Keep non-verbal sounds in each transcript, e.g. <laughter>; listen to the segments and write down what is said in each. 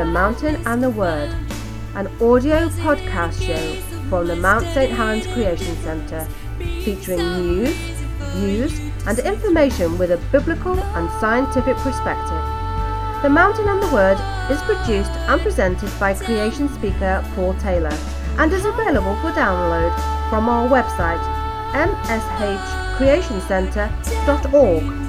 The Mountain and the Word, an audio podcast show from the Mount St. Helens Creation Center, featuring news, views, and information with a biblical and scientific perspective. The Mountain and the Word is produced and presented by creation speaker Paul Taylor and is available for download from our website mshcreationcenter.org.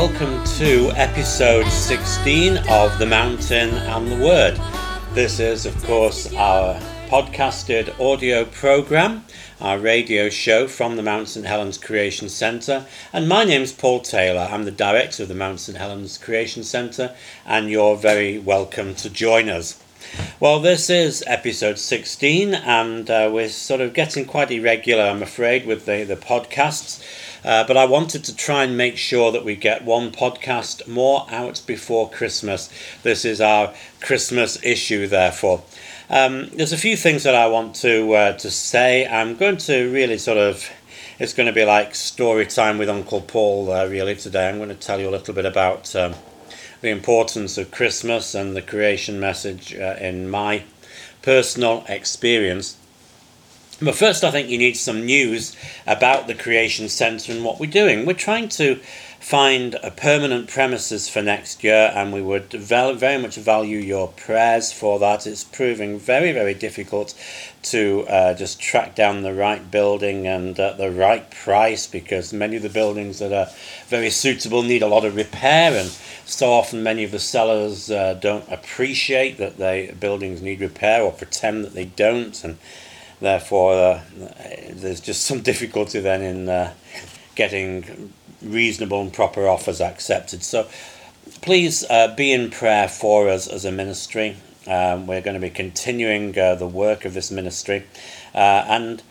welcome to episode 16 of The Mountain and the Word. This is, of course, our podcasted audio program, our radio show from the Mount St. Helens Creation Centre. And my name's Paul Taylor. I'm the director of the Mount St. Helens Creation Centre, and you're very welcome to join us. Well, this is episode 16, and uh, we're sort of getting quite irregular, I'm afraid, with the, the podcasts. Uh, but I wanted to try and make sure that we get one podcast more out before Christmas. This is our Christmas issue, therefore. Um, there's a few things that I want to uh, to say. I'm going to really sort of. It's going to be like story time with Uncle Paul, uh, really, today. I'm going to tell you a little bit about um, the importance of Christmas and the creation message uh, in my personal experience. But first, I think you need some news about the Creation Centre and what we're doing. We're trying to find a permanent premises for next year, and we would very much value your prayers for that. It's proving very, very difficult to uh, just track down the right building and uh, the right price because many of the buildings that are very suitable need a lot of repair, and so often many of the sellers uh, don't appreciate that they buildings need repair or pretend that they don't, and Therefore, uh, there's just some <laughs> difficulty then in uh, getting reasonable and proper offers accepted. So please uh, be in prayer for us as a ministry. Um, we're going to be continuing uh, the work of this ministry. Uh, and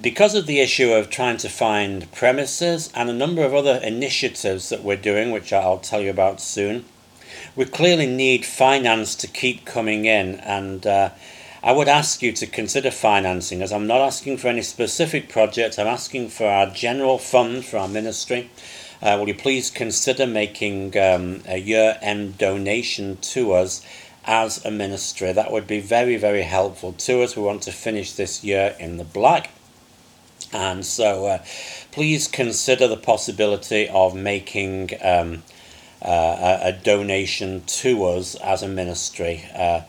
because of the issue of trying to find premises and a number of other initiatives that we're doing, which I'll tell you about soon, we clearly need finance to keep coming in. And uh, I would ask you to consider financing as I'm not asking for any specific project, I'm asking for our general fund for our ministry. Uh, will you please consider making um, a year end donation to us as a ministry? That would be very, very helpful to us. We want to finish this year in the black. And so uh, please consider the possibility of making um, uh, a, donation to us as a ministry. Uh,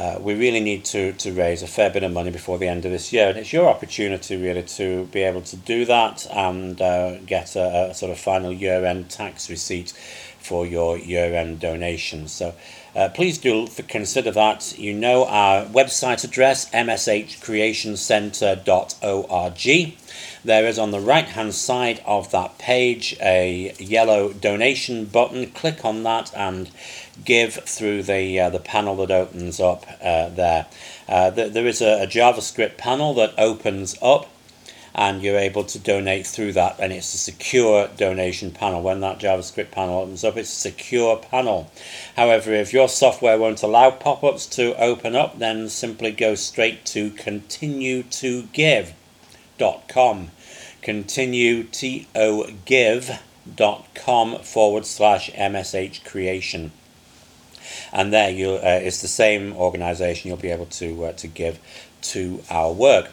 uh, we really need to, to raise a fair bit of money before the end of this year. And it's your opportunity, really, to be able to do that and uh, get a, a, sort of final year end tax receipt for your year end donations. So uh, please do consider that. You know our website address, mshcreationcenter.org. There is on the right hand side of that page a yellow donation button. Click on that and give through the uh, the panel that opens up uh, there. Uh, th- there is a, a, JavaScript panel that opens up, and you're able to donate through that, and it's a secure donation panel. When that JavaScript panel opens up, it's a secure panel. However, if your software won't allow pop-ups to open up, then simply go straight to continue to give.com. Continue to give.com forward slash MSH creation and there you uh, it's the same organisation you'll be able to uh, to give to our work.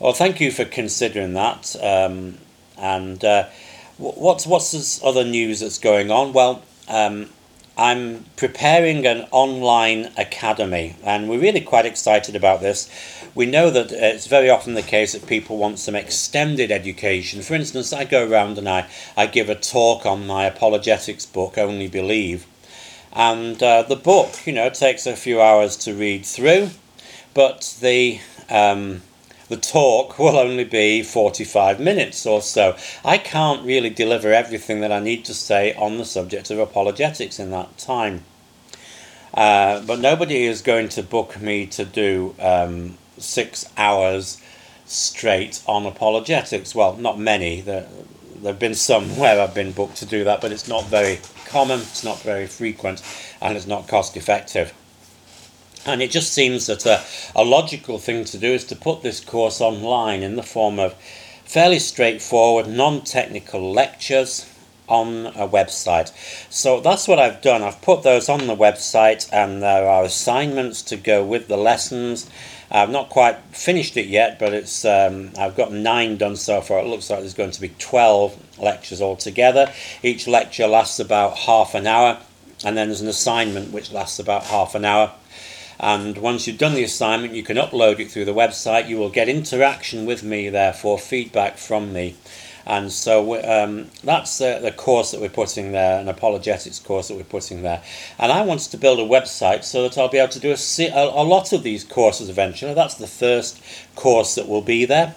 Well, thank you for considering that. Um, and uh, what's what's this other news that's going on? Well. Um, I'm preparing an online academy, and we're really quite excited about this. We know that it's very often the case that people want some extended education. For instance, I go around and I, I give a talk on my apologetics book, Only Believe, and uh, the book, you know, takes a few hours to read through, but the um, the talk will only be 45 minutes or so. I can't really deliver everything that I need to say on the subject of apologetics in that time. Uh, but nobody is going to book me to do um, six hours straight on apologetics. Well, not many. There, there have been some where I've been booked to do that, but it's not very common, it's not very frequent, and it's not cost effective. And it just seems that a, a logical thing to do is to put this course online in the form of fairly straightforward, non technical lectures on a website. So that's what I've done. I've put those on the website, and there are assignments to go with the lessons. I've not quite finished it yet, but it's um, I've got nine done so far. It looks like there's going to be 12 lectures altogether. Each lecture lasts about half an hour, and then there's an assignment which lasts about half an hour. And once you've done the assignment, you can upload it through the website. You will get interaction with me, therefore, feedback from me. And so um, that's uh, the course that we're putting there, an apologetics course that we're putting there. And I wanted to build a website so that I'll be able to do a, a, a lot of these courses eventually. That's the first course that will be there.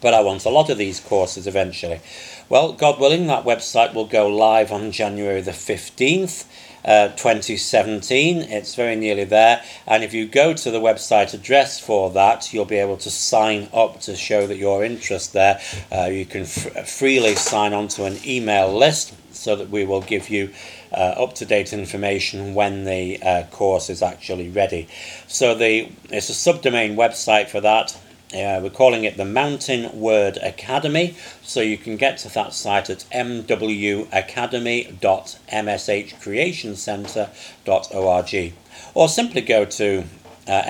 But I want a lot of these courses eventually. Well, God willing, that website will go live on January the 15th. Uh, 2017. It's very nearly there. And if you go to the website address for that, you'll be able to sign up to show that your interest there. Uh, you can freely sign on to an email list so that we will give you uh, up to date information when the uh, course is actually ready. So the it's a subdomain website for that. Uh, we're calling it the Mountain Word Academy, so you can get to that site at mwacademy.mshcreationcenter.org or simply go to uh,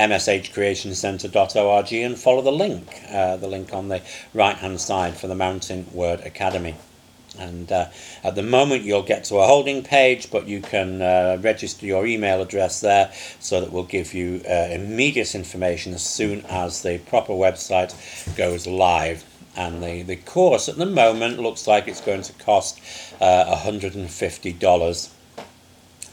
and follow the link, uh, the link on the right hand side for the Mountain Word Academy. And uh, at the moment, you'll get to a holding page, but you can uh, register your email address there so that we'll give you uh, immediate information as soon as the proper website goes live. And the, the course at the moment looks like it's going to cost $150 uh,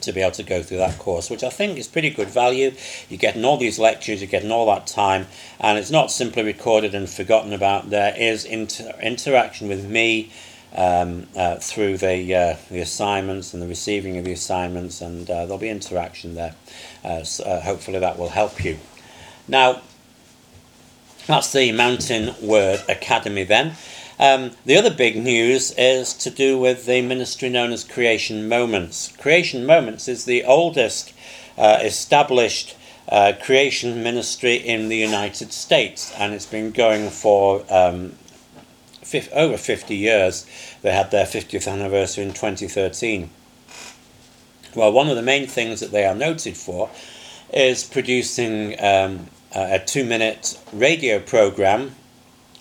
to be able to go through that course, which I think is pretty good value. You're getting all these lectures, you're getting all that time, and it's not simply recorded and forgotten about. There is inter- interaction with me um, uh, through the, uh, the assignments and the receiving of the assignments, and uh, there'll be interaction there. Uh, so, uh, hopefully, that will help you. Now, that's the Mountain Word Academy then. Um, the other big news is to do with the ministry known as Creation Moments. Creation Moments is the oldest uh, established creation ministry in the United States, and it's been going for um, over 50 years. They had their 50th anniversary in 2013. Well, one of the main things that they are noted for is producing um, a two minute radio program.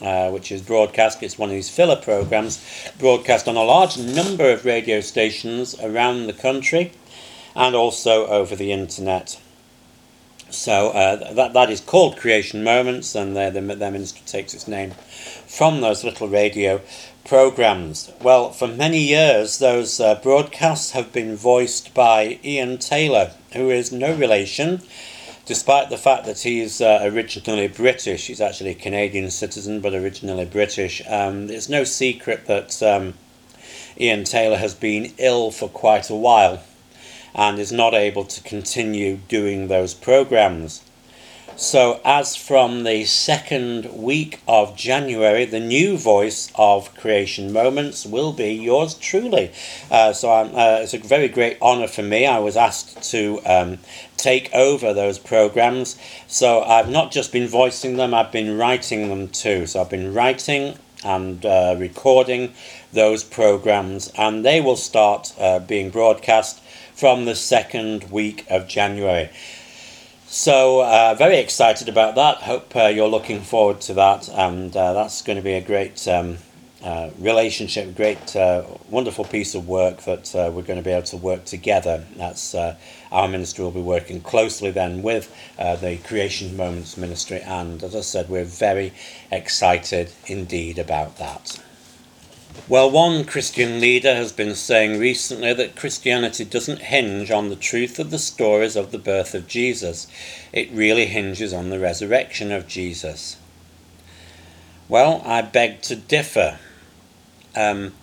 Uh, which is broadcast, it's one of these filler programs, broadcast on a large number of radio stations around the country and also over the internet. So uh, that, that is called Creation Moments, and their, their ministry takes its name from those little radio programs. Well, for many years, those uh, broadcasts have been voiced by Ian Taylor, who is no relation, despite the fact that he's uh, originally British. He's actually a Canadian citizen, but originally British. Um, it's no secret that um, Ian Taylor has been ill for quite a while and is not able to continue doing those programs. So, as from the second week of January, the new voice of Creation Moments will be yours truly. Uh, so, uh, it's a very great honour for me. I was asked to um, take over those programs. So, I've not just been voicing them, I've been writing them too. So, I've been writing and uh, recording those programs, and they will start uh, being broadcast from the second week of January. So, uh, very excited about that. Hope uh, you're looking forward to that, and uh, that's going to be a great um, uh, relationship, great, uh, wonderful piece of work that uh, we're going to be able to work together. That's our ministry will be working closely then with the Creation Moments Ministry, and as I said, we're very excited indeed about that. Well, one Christian leader has been saying recently that Christianity doesn't hinge on the truth of the stories of the birth of Jesus, it really hinges on the resurrection of Jesus. Well, I beg to differ. Um,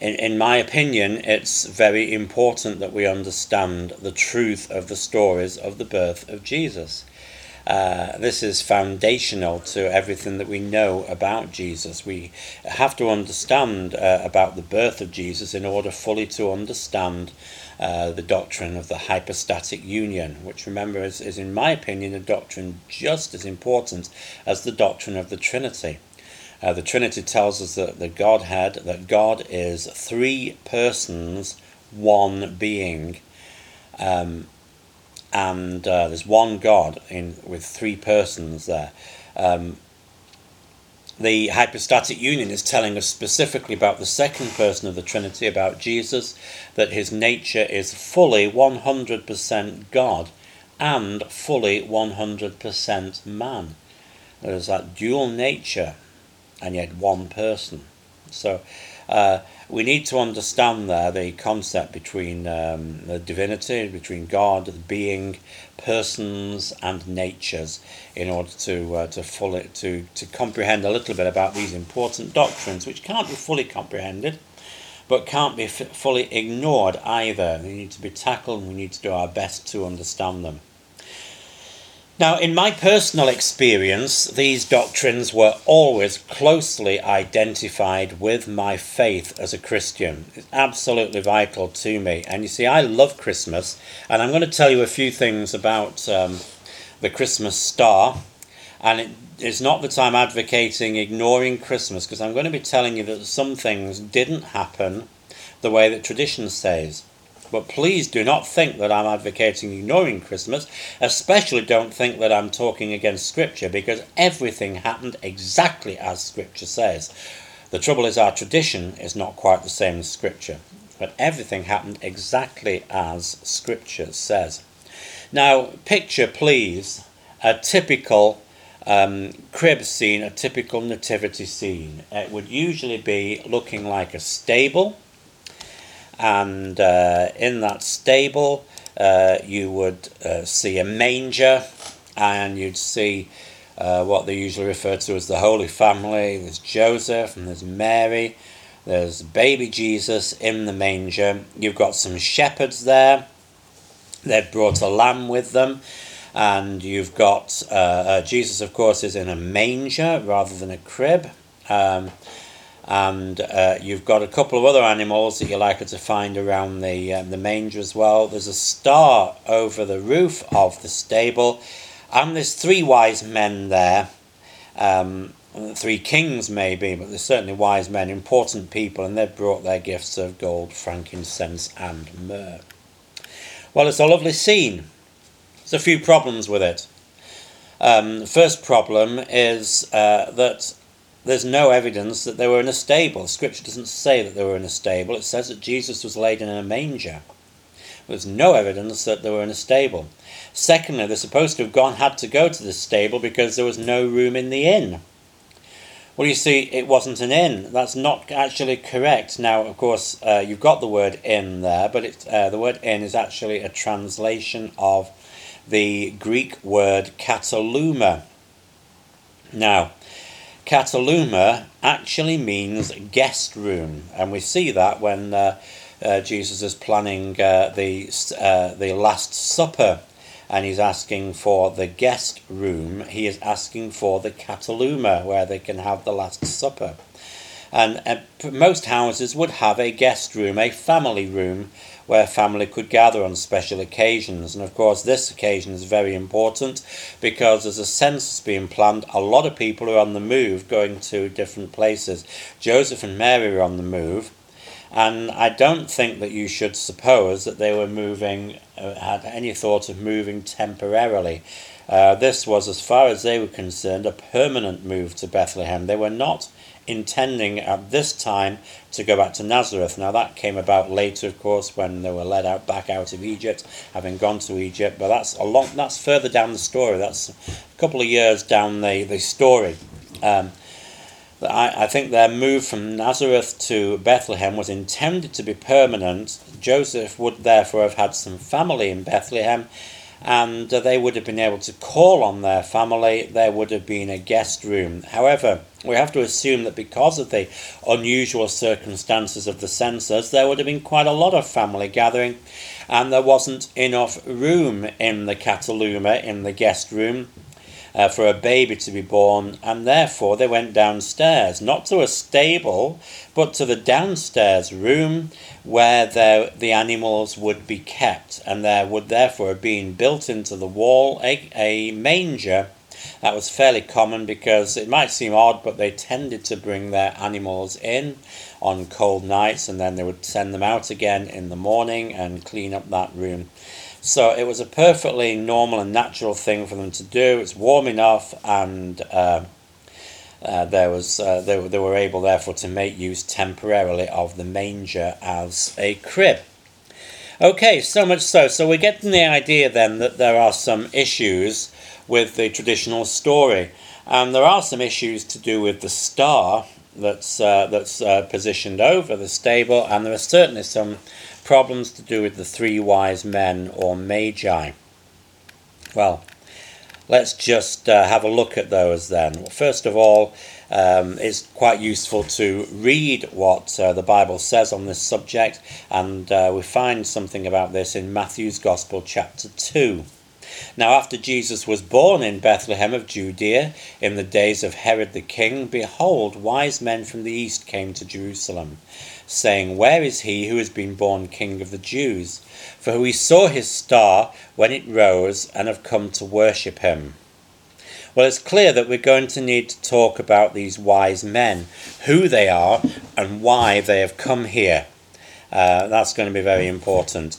in, in my opinion, it's very important that we understand the truth of the stories of the birth of Jesus. Uh, this is foundational to everything that we know about Jesus. We have to understand uh, about the birth of Jesus in order fully to understand uh, the doctrine of the hypostatic union, which remember is, is, in my opinion, a doctrine just as important as the doctrine of the Trinity. Uh, the Trinity tells us that the Godhead, that God is three persons, one being. Um, and uh, there's one God in with three persons there. Um, the hypostatic union is telling us specifically about the second person of the Trinity, about Jesus, that his nature is fully 100% God and fully 100% man. There's that dual nature and yet one person. So uh, we need to understand there the concept between um, the divinity, between God, the being, persons, and natures, in order to uh, to fully to to comprehend a little bit about these important doctrines, which can't be fully comprehended, but can't be f- fully ignored either. They need to be tackled, and we need to do our best to understand them. Now, in my personal experience, these doctrines were always closely identified with my faith as a Christian. It's absolutely vital to me. And you see, I love Christmas, and I'm going to tell you a few things about um, the Christmas star. And it is not that I'm advocating ignoring Christmas, because I'm going to be telling you that some things didn't happen the way that tradition says. But please do not think that I'm advocating ignoring Christmas, especially don't think that I'm talking against Scripture, because everything happened exactly as Scripture says. The trouble is, our tradition is not quite the same as Scripture, but everything happened exactly as Scripture says. Now, picture, please, a typical um, crib scene, a typical nativity scene. It would usually be looking like a stable and uh, in that stable uh, you would uh, see a manger and you'd see uh, what they usually refer to as the Holy Family. There's Joseph and there's Mary, there's baby Jesus in the manger. You've got some shepherds there, they've brought a lamb with them. And you've got uh, uh, Jesus, of course, is in a manger rather than a crib. Um, and uh, you've got a couple of other animals that you're likely to find around the um, the manger as well. There's a star over the roof of the stable, and there's three wise men there. Um, three kings maybe, but there's certainly wise men, important people, and they've brought their gifts of gold, frankincense, and myrrh. Well, it's a lovely scene. There's a few problems with it. Um, the first problem is uh, that there's no evidence that they were in a stable. Scripture doesn't say that they were in a stable. It says that Jesus was laid in a manger. There's no evidence that they were in a stable. Secondly, they're supposed to have gone had to go to the stable because there was no room in the inn. Well, you see, it wasn't an inn. That's not actually correct. Now, of course, uh, you've got the word inn there, but it, uh, the word inn is actually a translation of the Greek word kataluma. Now, Kataluma actually means guest room, and we see that when uh, uh, Jesus is planning uh, the uh, the Last Supper, and he's asking for the guest room. He is asking for the Kataluma, where they can have the Last Supper, and uh, most houses would have a guest room, a family room where family could gather on special occasions. And of course, this occasion is very important because there's a census being planned. A lot of people are on the move going to different places. Joseph and Mary are on the move. And I don't think that you should suppose that they were moving, uh, had any thought of moving temporarily. Uh, this was, as far as they were concerned, a permanent move to Bethlehem. They were not intending at this time to go back to Nazareth. Now that came about later, of course, when they were led out back out of Egypt, having gone to Egypt. But that's a long. That's further down the story. That's a couple of years down the the story. Um, I, I think their move from Nazareth to Bethlehem was intended to be permanent. Joseph would therefore have had some family in Bethlehem and uh, they would have been able to call on their family. There would have been a guest room. However, we have to assume that because of the unusual circumstances of the census, there would have been quite a lot of family gathering, and there wasn't enough room in the Kataluma in the guest room. Uh, for a baby to be born, and therefore they went downstairs, not to a stable, but to the downstairs room where the animals would be kept, and there would therefore have been built into the wall a, a manger. That was fairly common because it might seem odd, but they tended to bring their animals in on cold nights and then they would send them out again in the morning and clean up that room. So it was a perfectly normal and natural thing for them to do. It's warm enough, and uh, uh, there was uh, they, they were able therefore to make use temporarily of the manger as a crib. Okay, so much so. So we're getting the idea then that there are some issues with the traditional story, and there are some issues to do with the star that's uh, that's uh, positioned over the stable, and there are certainly some problems to do with the three wise men or magi. Well, let's just uh, have a look at those then. Well, first of all, um, it's quite useful to read what uh, the Bible says on this subject, and uh, we find something about this in Matthew's Gospel, chapter 2. Now, after Jesus was born in Bethlehem of Judea, in the days of Herod the king, behold, wise men from the east came to Jerusalem saying, Where is he who has been born King of the Jews? For we saw his star when it rose and have come to worship him. Well, it's clear that we're going to need to talk about these wise men, who they are, and why they have come here. Uh, that's going to be very important.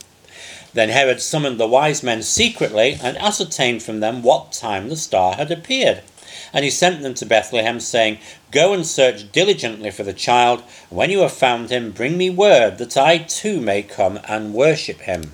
Then Herod summoned the wise men secretly and ascertained from them what time the star had appeared. And he sent them to Bethlehem, saying, Go and search diligently for the child. When you have found him, bring me word, that I too may come and worship him.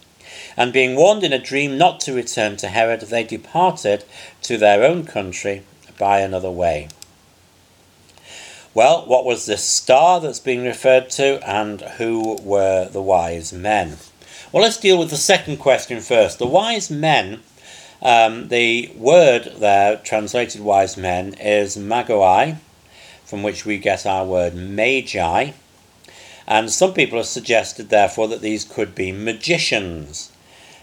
And being warned in a dream not to return to Herod, they departed to their own country by another way. Well, what was this star that's being referred to, and who were the wise men? Well, let's deal with the second question first. The wise men, um, the word there, translated wise men, is magoi, from which we get our word magi. And some people have suggested, therefore, that these could be magicians,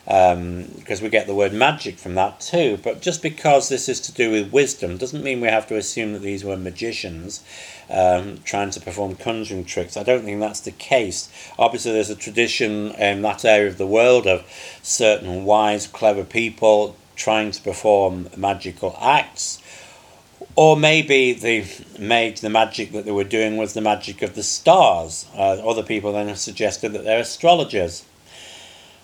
um, because we get the word magic from that too. But just because this is to do with wisdom doesn't mean we have to assume that these were magicians um, trying to perform conjuring tricks. I don't think that's the case. Obviously, there's a tradition in that area of the world of certain wise, clever people trying to perform magical acts or maybe the made the magic that they were doing was the magic of the stars. Uh, other people then have suggested that they're astrologers.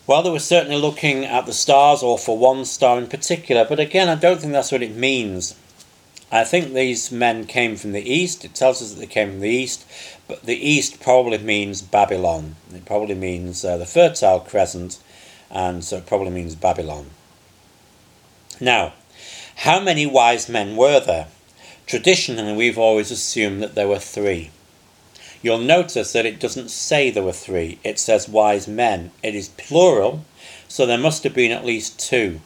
Well, they were certainly looking at the stars, or for one star in particular, but again, I don't think that's what it means. I think these men came from the east. It tells us that they came from the east, but the east probably means Babylon. It probably means uh, the Fertile Crescent, and so it probably means Babylon. Now, how many wise men were there? Traditionally, we've always assumed that there were three. You'll notice that it doesn't say there were three, it says wise men. It is plural, so there must have been at least two.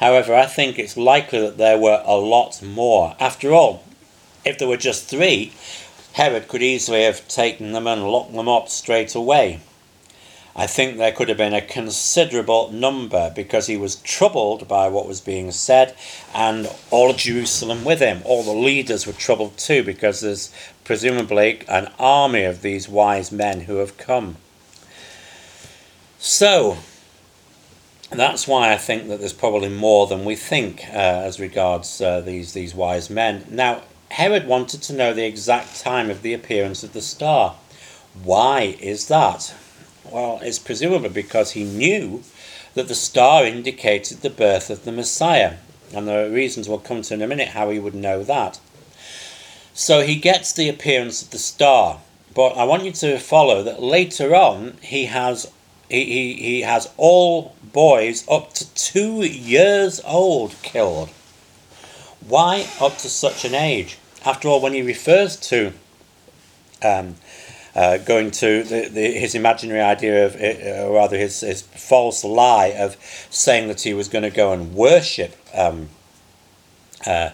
However, I think it's likely that there were a lot more. After all, if there were just three, Herod could easily have taken them and locked them up straight away. I think there could have been a considerable number because he was troubled by what was being said, and all Jerusalem with him. All the leaders were troubled too because there's presumably an army of these wise men who have come. So, that's why I think that there's probably more than we think uh, as regards uh, these these wise men. Now, Herod wanted to know the exact time of the appearance of the star. Why is that? Well, it's presumably because he knew that the star indicated the birth of the Messiah. And the reasons we'll come to in a minute how he would know that. So he gets the appearance of the star. But I want you to follow that later on he has he, he, he has all boys up to two years old killed. Why up to such an age? After all, when he refers to um, uh, going to the, the, his imaginary idea of, uh, or rather his, his false lie of saying that he was going to go and worship um, uh,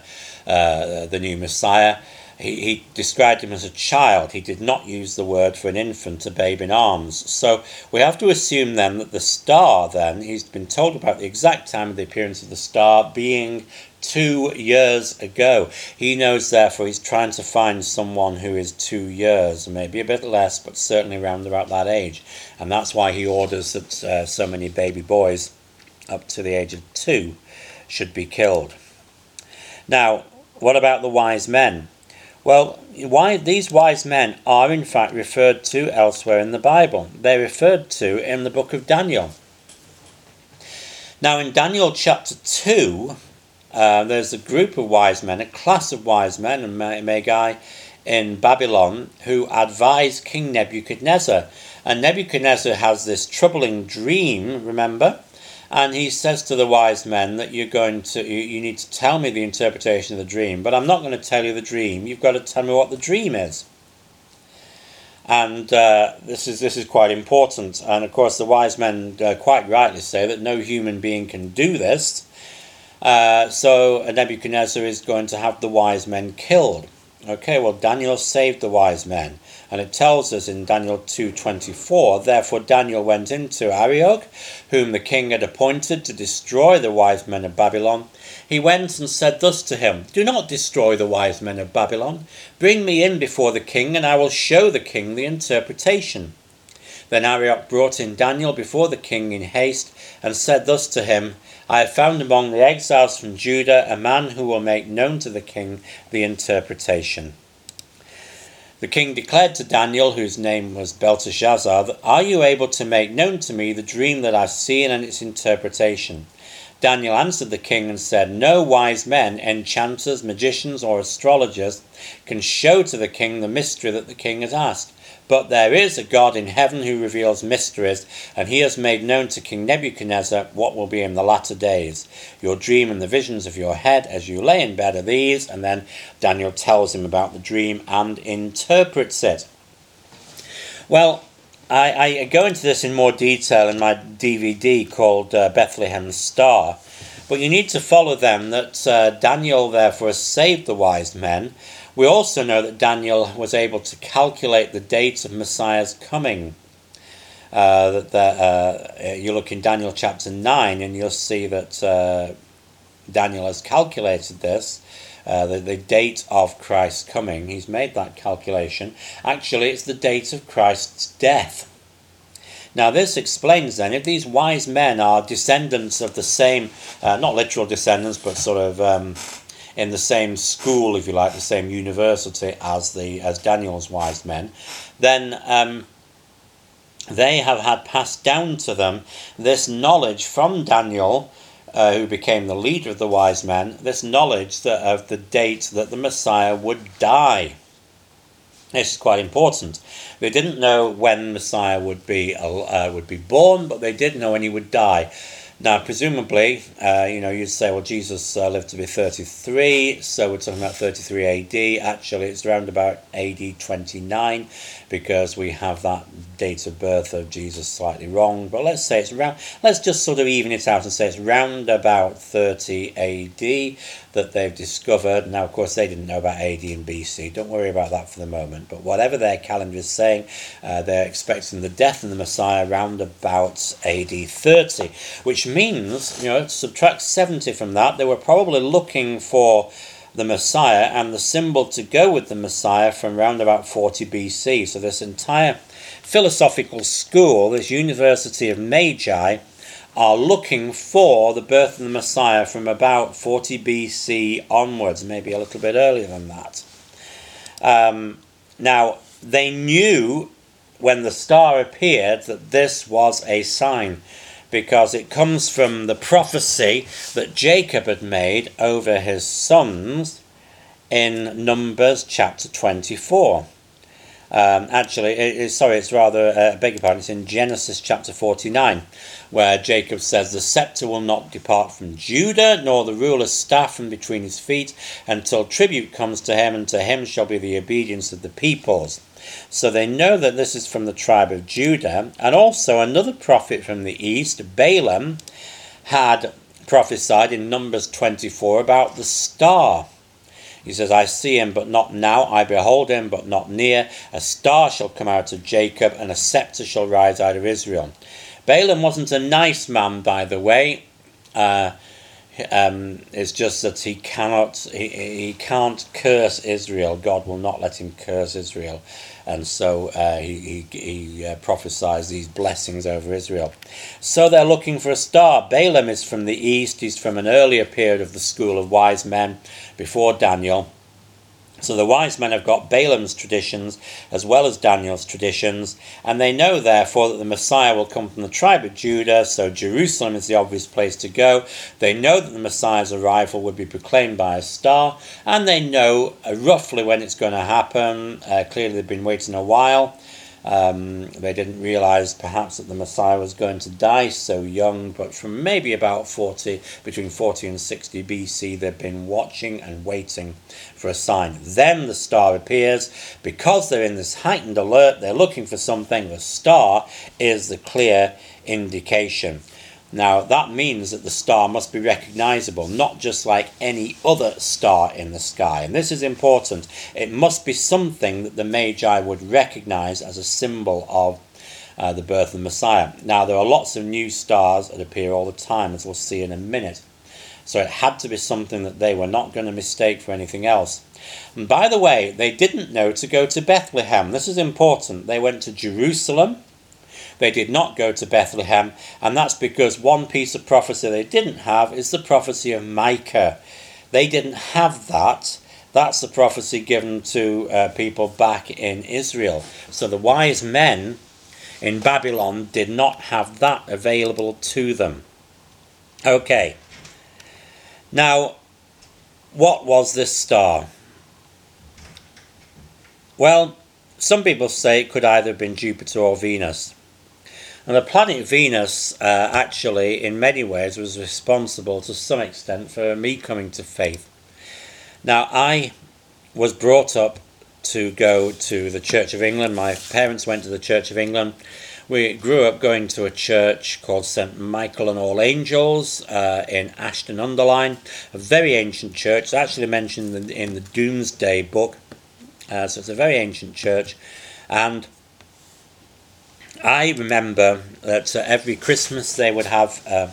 uh, the new Messiah, he, he described him as a child. He did not use the word for an infant, a babe in arms. So we have to assume then that the star, then, he's been told about the exact time of the appearance of the star being two years ago. He knows, therefore, he's trying to find someone who is two years, maybe a bit less, but certainly around about that age. And that's why he orders that uh, so many baby boys up to the age of two should be killed. Now, what about the wise men? Well, why these wise men are in fact referred to elsewhere in the Bible. They're referred to in the book of Daniel. Now, in Daniel chapter 2, uh, there's a group of wise men, a class of wise men and magi in Babylon who advise King Nebuchadnezzar. And Nebuchadnezzar has this troubling dream, remember? and he says to the wise men that you're going to you, you need to tell me the interpretation of the dream but i'm not going to tell you the dream you've got to tell me what the dream is and uh, this is this is quite important and of course the wise men uh, quite rightly say that no human being can do this uh, so nebuchadnezzar is going to have the wise men killed okay well daniel saved the wise men and it tells us in Daniel 2:24, therefore Daniel went into Arioch, whom the king had appointed to destroy the wise men of Babylon. He went and said thus to him, Do not destroy the wise men of Babylon. Bring me in before the king, and I will show the king the interpretation. Then Arioch brought in Daniel before the king in haste, and said thus to him, I have found among the exiles from Judah a man who will make known to the king the interpretation. The king declared to Daniel, whose name was Belteshazzar, Are you able to make known to me the dream that I've seen and its interpretation? Daniel answered the king and said, No wise men, enchanters, magicians, or astrologers can show to the king the mystery that the king has asked. But there is a God in heaven who reveals mysteries, and he has made known to King Nebuchadnezzar what will be in the latter days. Your dream and the visions of your head as you lay in bed are these, and then Daniel tells him about the dream and interprets it. Well, I, I go into this in more detail in my DVD called uh, Bethlehem Star. But you need to follow them that uh, Daniel, therefore, saved the wise men we also know that Daniel was able to calculate the date of Messiah's coming. Uh, that the, uh, you look in Daniel chapter 9 and you'll see that uh, Daniel has calculated this, uh, the, the date of Christ's coming. He's made that calculation. Actually, it's the date of Christ's death. Now, this explains then if these wise men are descendants of the same, uh, not literal descendants, but sort of. Um, in the same school, if you like, the same university as the as Daniel's wise men, then um, they have had passed down to them this knowledge from Daniel, uh, who became the leader of the wise men, this knowledge that, of the date that the Messiah would die. This is quite important. They didn't know when Messiah would be uh, would be born, but they did know when he would die. Now, presumably, uh, you know, you'd say, well, Jesus uh, lived to be 33, so we're talking about 33 AD. Actually, it's around about AD 29 because we have that date of birth of Jesus slightly wrong. But let's say it's around, let's just sort of even it out and say it's round about 30 AD that they've discovered. Now, of course, they didn't know about AD and BC. Don't worry about that for the moment. But whatever their calendar is saying, uh, they're expecting the death of the Messiah round about AD 30, which means, you know, subtract 70 from that, they were probably looking for the Messiah and the symbol to go with the Messiah from around about 40 BC. So this entire philosophical school, this University of Magi, are looking for the birth of the Messiah from about 40 BC onwards, maybe a little bit earlier than that. Um, now, they knew when the star appeared that this was a sign because it comes from the prophecy that Jacob had made over his sons in Numbers chapter 24. Um, actually, it, it, sorry, it's rather, uh, beg your pardon, it's in Genesis chapter 49, where Jacob says, The scepter will not depart from Judah, nor the ruler's staff from between his feet, until tribute comes to him, and to him shall be the obedience of the peoples. So they know that this is from the tribe of Judah, and also another prophet from the east, Balaam, had prophesied in Numbers 24 about the star he says, I see him, but not now. I behold him, but not near. A star shall come out of Jacob, and a scepter shall rise out of Israel. Balaam wasn't a nice man, by the way. Uh, um, it's just that he cannot he, he can't curse Israel. God will not let him curse Israel, and so uh, he he, he uh, prophesies these blessings over Israel. So they're looking for a star. Balaam is from the east. He's from an earlier period of the school of wise men before Daniel. So the wise men have got Balaam's traditions as well as Daniel's traditions, and they know therefore that the Messiah will come from the tribe of Judah, so Jerusalem is the obvious place to go. They know that the Messiah's arrival would be proclaimed by a star, and they know uh, roughly when it's going to happen. Uh, clearly, they've been waiting a while. Um, they didn't realize perhaps that the Messiah was going to die so young, but from maybe about 40, between 40 and 60 BC, they've been watching and waiting for a sign. Then the star appears. Because they're in this heightened alert, they're looking for something. The star is the clear indication. Now, that means that the star must be recognizable, not just like any other star in the sky. And this is important. It must be something that the Magi would recognize as a symbol of uh, the birth of the Messiah. Now, there are lots of new stars that appear all the time, as we'll see in a minute. So it had to be something that they were not going to mistake for anything else. And by the way, they didn't know to go to Bethlehem. This is important. They went to Jerusalem they did not go to Bethlehem, and that's because one piece of prophecy they didn't have is the prophecy of Micah. They didn't have that. That's the prophecy given to uh, people back in Israel. So the wise men in Babylon did not have that available to them. Okay. Now, what was this star? Well, some people say it could either have been Jupiter or Venus. And the planet Venus, uh, actually, in many ways, was responsible to some extent for me coming to faith. Now, I was brought up to go to the Church of England. My parents went to the Church of England. We grew up going to a church called St. Michael and All Angels uh, in Ashton under Lyne, a very ancient church. It's actually mentioned in the, Domesday book. Uh, so it's a very ancient church. And I remember that uh, every Christmas they would have uh,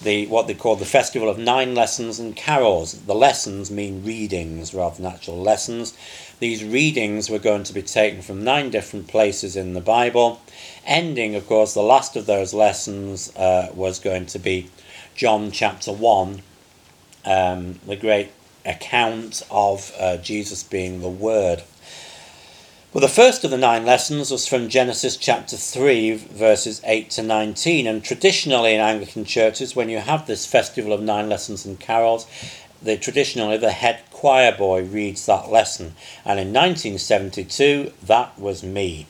the what they called the festival of nine lessons and carols. The lessons mean readings rather than actual lessons. These readings were going to be taken from nine different places in the Bible. Ending, of course, the last of those lessons uh, was going to be John chapter 1, um, the great account of uh, Jesus being the Word. Well, the first of the nine lessons was from Genesis chapter 3, verses 8 to 19. And traditionally in Anglican churches, when you have this festival of nine lessons and carols, the, traditionally the head choir boy reads that lesson. And in 1972, that was me.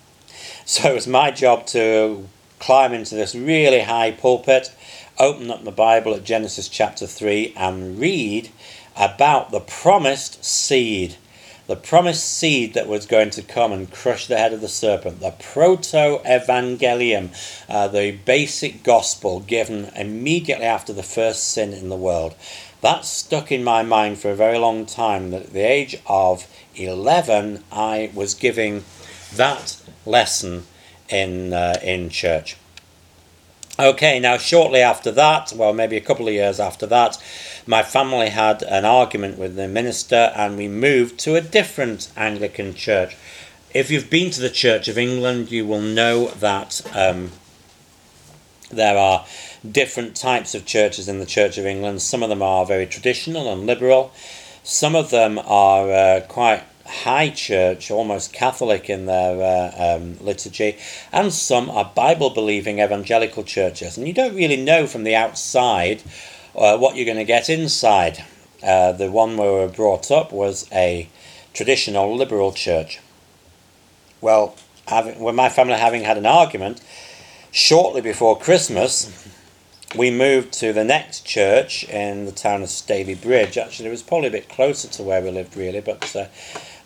So it was my job to climb into this really high pulpit, open up the Bible at Genesis chapter 3, and read about the promised seed the promised seed that was going to come and crush the head of the serpent, the proto evangelium, uh, the basic gospel given immediately after the first sin in the world. That stuck in my mind for a very long time. That at the age of 11, I was giving that lesson in, uh, in church. Okay, now shortly after that, well, maybe a couple of years after that, my family had an argument with the minister and we moved to a different Anglican church. If you've been to the Church of England, you will know that um, there are different types of churches in the Church of England. Some of them are very traditional and liberal. Some of them are uh, quite high church, almost Catholic in their uh, um, liturgy, and some are Bible believing evangelical churches. And you don't really know from the outside uh, what you're going to get inside. Uh, the one where we were brought up was a traditional liberal church. Well, having, when my family having had an argument, shortly before Christmas, we moved to the next church in the town of Stalybridge. Actually, it was probably a bit closer to where we lived, really, but uh,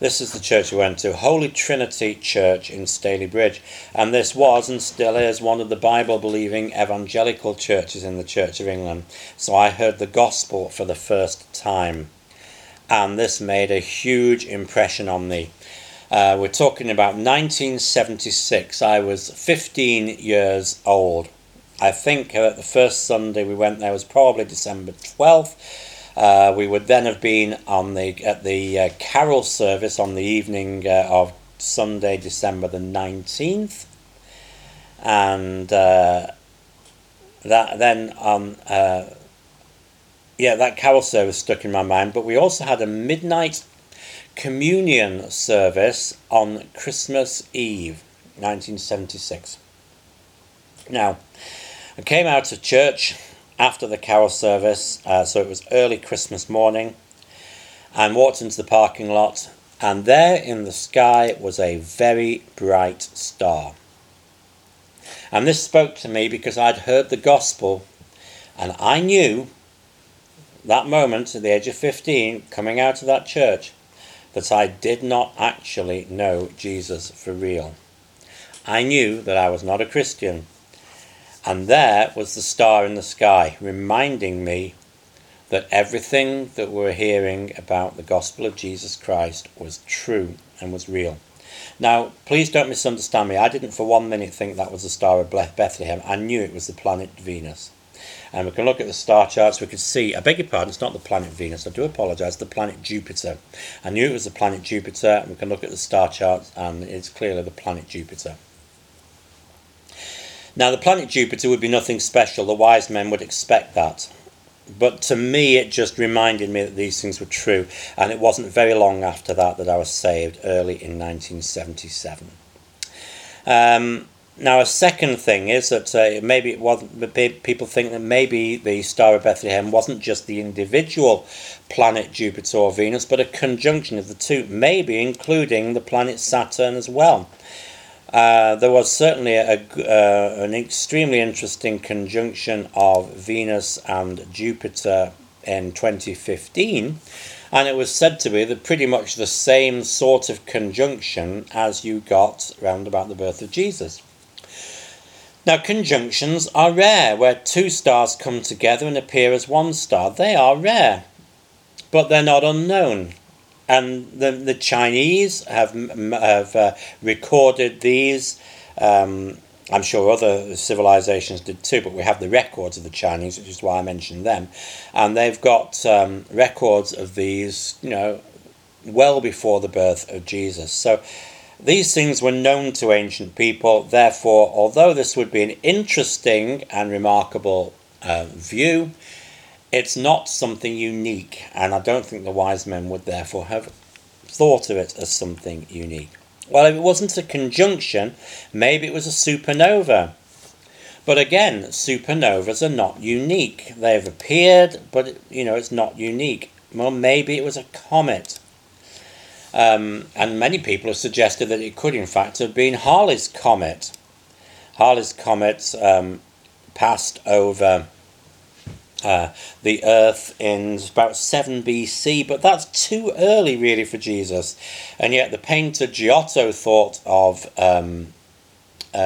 this is the church we went to, Holy Trinity Church in Stalybridge. And this was and still is one of the Bible believing evangelical churches in the Church of England. So I heard the gospel for the first time. And this made a huge impression on me. Uh, we're talking about 1976. I was 15 years old. I think uh, the first Sunday we went there was probably December 12th uh, we would then have been on the at the uh, carol service on the evening uh, of Sunday, December the nineteenth, and uh, that then on uh, yeah that carol service stuck in my mind. But we also had a midnight communion service on Christmas Eve, nineteen seventy six. Now, I came out of church after the carol service, uh, so it was early Christmas morning, and walked into the parking lot, and there in the sky was a very bright star. And this spoke to me because I'd heard the gospel, and I knew that moment at the age of 15, coming out of that church, that I did not actually know Jesus for real. I knew that I was not a Christian. And there was the star in the sky, reminding me that everything that we're hearing about the gospel of Jesus Christ was true and was real. Now, please don't misunderstand me. I didn't for one minute think that was the star of Bethlehem. I knew it was the planet Venus. And we can look at the star charts, we could see, I beg your pardon, it's not the planet Venus, I do apologise, the planet Jupiter. I knew it was the planet Jupiter, and we can look at the star charts, and it's clearly the planet Jupiter. Now, the planet Jupiter would be nothing special, the wise men would expect that. But to me, it just reminded me that these things were true, and it wasn't very long after that that I was saved, early in 1977. Um, now, a second thing is that uh, maybe it wasn't. People think that maybe the Star of Bethlehem wasn't just the individual planet Jupiter or Venus, but a conjunction of the two, maybe including the planet Saturn as well. Uh, there was certainly a, uh, an extremely interesting conjunction of Venus and Jupiter in 2015, and it was said to be the pretty much the same sort of conjunction as you got round about the birth of Jesus. Now, conjunctions are rare, where two stars come together and appear as one star. They are rare, but they're not unknown and the, the Chinese have, have uh, recorded these. Um, I'm sure other civilizations did too, but we have the records of the Chinese, which is why I mentioned them. And they've got um, records of these, you know, well before the birth of Jesus. So these things were known to ancient people. Therefore, although this would be an interesting and remarkable uh, view, it's not something unique, and I don't think the wise men would therefore have thought of it as something unique. Well, if it wasn't a conjunction, maybe it was a supernova. But again, supernovas are not unique. They've appeared, but you know it's not unique. Well, maybe it was a comet. Um, and many people have suggested that it could, in fact, have been Halley's comet. Halley's comet um, passed over uh, the earth in about 7 BC, but that's too early really for Jesus. And yet the painter Giotto thought of um, uh,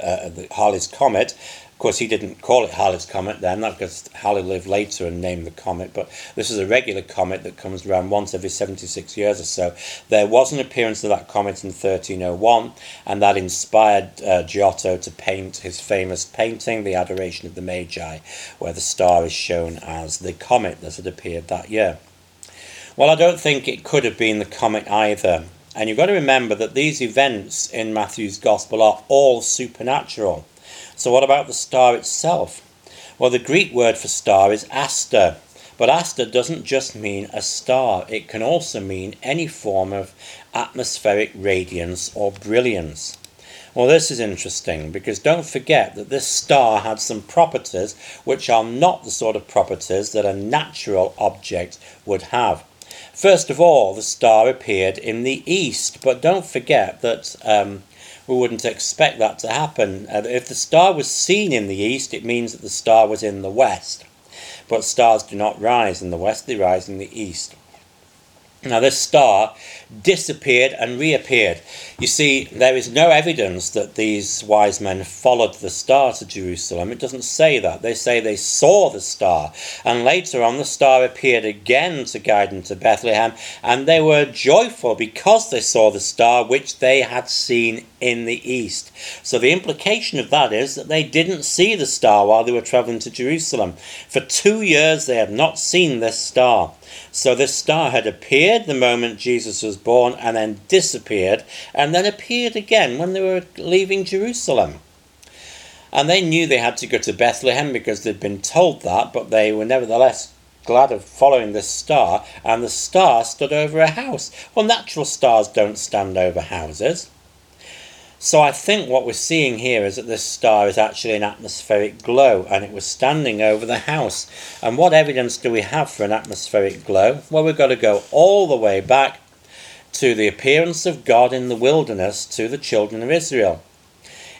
uh, Halley's Comet course, he didn't call it Halley's Comet then, because Halley lived later and named the comet, but this is a regular comet that comes around once every 76 years or so. There was an appearance of that comet in 1301, and that inspired uh, Giotto to paint his famous painting, The Adoration of the Magi, where the star is shown as the comet that had appeared that year. Well, I don't think it could have been the comet either. And you've got to remember that these events in Matthew's Gospel are all supernatural. So, what about the star itself? Well, the Greek word for star is aster, but aster doesn't just mean a star, it can also mean any form of atmospheric radiance or brilliance. Well, this is interesting because don't forget that this star had some properties which are not the sort of properties that a natural object would have. First of all, the star appeared in the east, but don't forget that um, we wouldn't expect that to happen. Uh, if the star was seen in the east, it means that the star was in the west. But stars do not rise in the west, they rise in the east. Now, this star disappeared and reappeared. You see, there is no evidence that these wise men followed the star to Jerusalem. It doesn't say that. They say they saw the star. And later on, the star appeared again to guide them to Bethlehem. And they were joyful because they saw the star which they had seen in the east. So the implication of that is that they didn't see the star while they were traveling to Jerusalem. For two years, they had not seen this star. So this star had appeared the moment Jesus was born and then disappeared then appeared again when they were leaving Jerusalem. And they knew they had to go to Bethlehem because they'd been told that, but they were nevertheless glad of following this star, and the star stood over a house. Well, natural stars don't stand over houses. So I think what we're seeing here is that this star is actually an atmospheric glow and it was standing over the house. And what evidence do we have for an atmospheric glow? Well, we've got to go all the way back to the appearance of God in the wilderness to the children of Israel.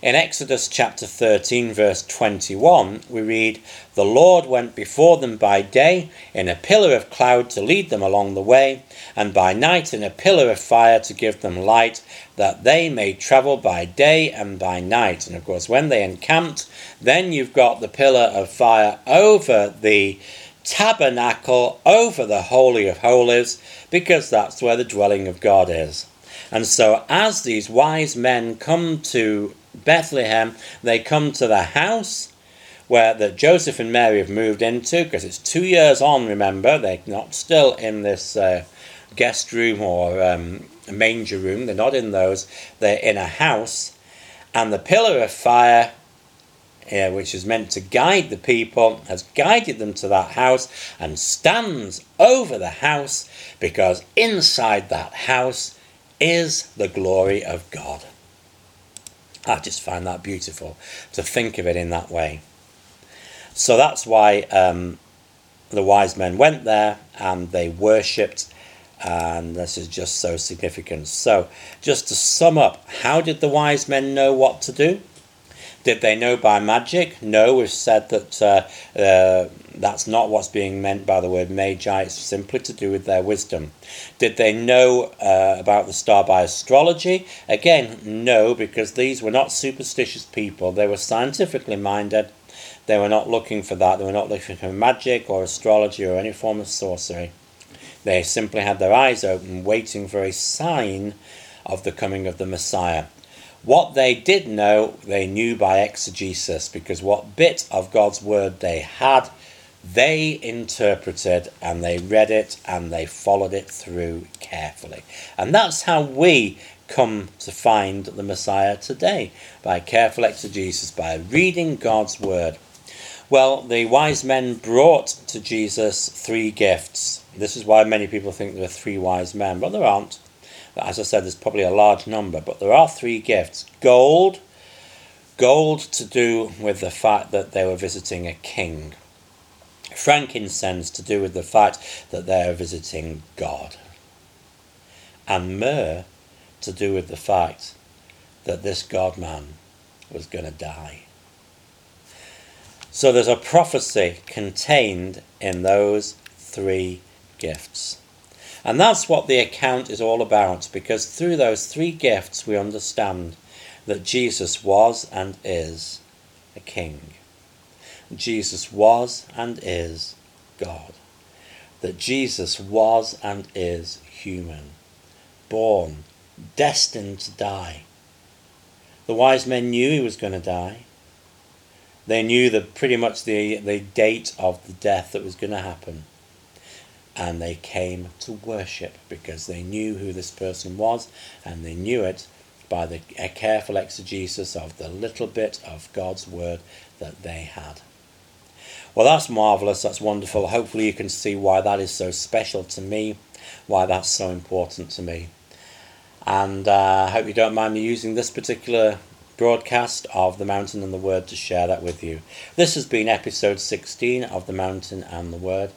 In Exodus chapter 13, verse 21, we read, The Lord went before them by day in a pillar of cloud to lead them along the way, and by night in a pillar of fire to give them light, that they may travel by day and by night. And of course, when they encamped, then you've got the pillar of fire over the tabernacle, over the Holy of Holies, because that's where the dwelling of God is. And so, as these wise men come to Bethlehem, they come to the house where that Joseph and Mary have moved into because it's two years on. Remember, they're not still in this uh, guest room or um, manger room. They're not in those. They're in a house, and the pillar of fire. Uh, which is meant to guide the people, has guided them to that house and stands over the house because inside that house is the glory of God. I just find that beautiful to think of it in that way. So that's why um, the wise men went there and they worshipped, and this is just so significant. So, just to sum up, how did the wise men know what to do? Did they know by magic? No, we've said that uh, uh, that's not what's being meant by the word magi. It's simply to do with their wisdom. Did they know uh, about the star by astrology? Again, no, because these were not superstitious people. They were scientifically minded. They were not looking for that. They were not looking for magic or astrology or any form of sorcery. They simply had their eyes open, waiting for a sign of the coming of the Messiah. What they did know, they knew by exegesis, because what bit of God's word they had, they interpreted and they read it and they followed it through carefully. And that's how we come to find the Messiah today by careful exegesis, by reading God's word. Well, the wise men brought to Jesus three gifts. This is why many people think there are three wise men, but there aren't. As I said, there's probably a large number, but there are three gifts gold, gold to do with the fact that they were visiting a king, frankincense to do with the fact that they are visiting God, and myrrh to do with the fact that this God man was going to die. So there's a prophecy contained in those three gifts. And that's what the account is all about, because through those three gifts we understand that Jesus was and is a king. Jesus was and is God. That Jesus was and is human, born, destined to die. The wise men knew he was going to die. They knew the pretty much the, the date of the death that was going to happen and they came to worship because they knew who this person was and they knew it by the a careful exegesis of the little bit of God's word that they had. Well, that's marvellous, that's wonderful. Hopefully, you can see why that is so special to me, why that's so important to me. And uh, I hope you don't mind me using this particular broadcast of The Mountain and the Word to share that with you. This has been episode 16 of The Mountain and the Word.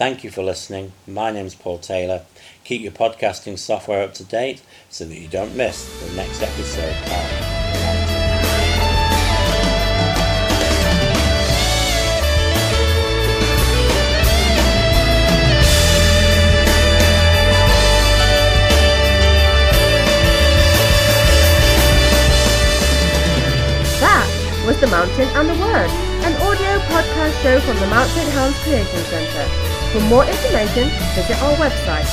Thank you for listening. My name's Paul Taylor. Keep your podcasting software up to date so that you don't miss the next episode That was The Mountain and the Word, an audio podcast show from the Mount St. Helens Creation Centre. For more information, visit our website,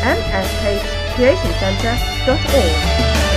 mshcreationcenter.org.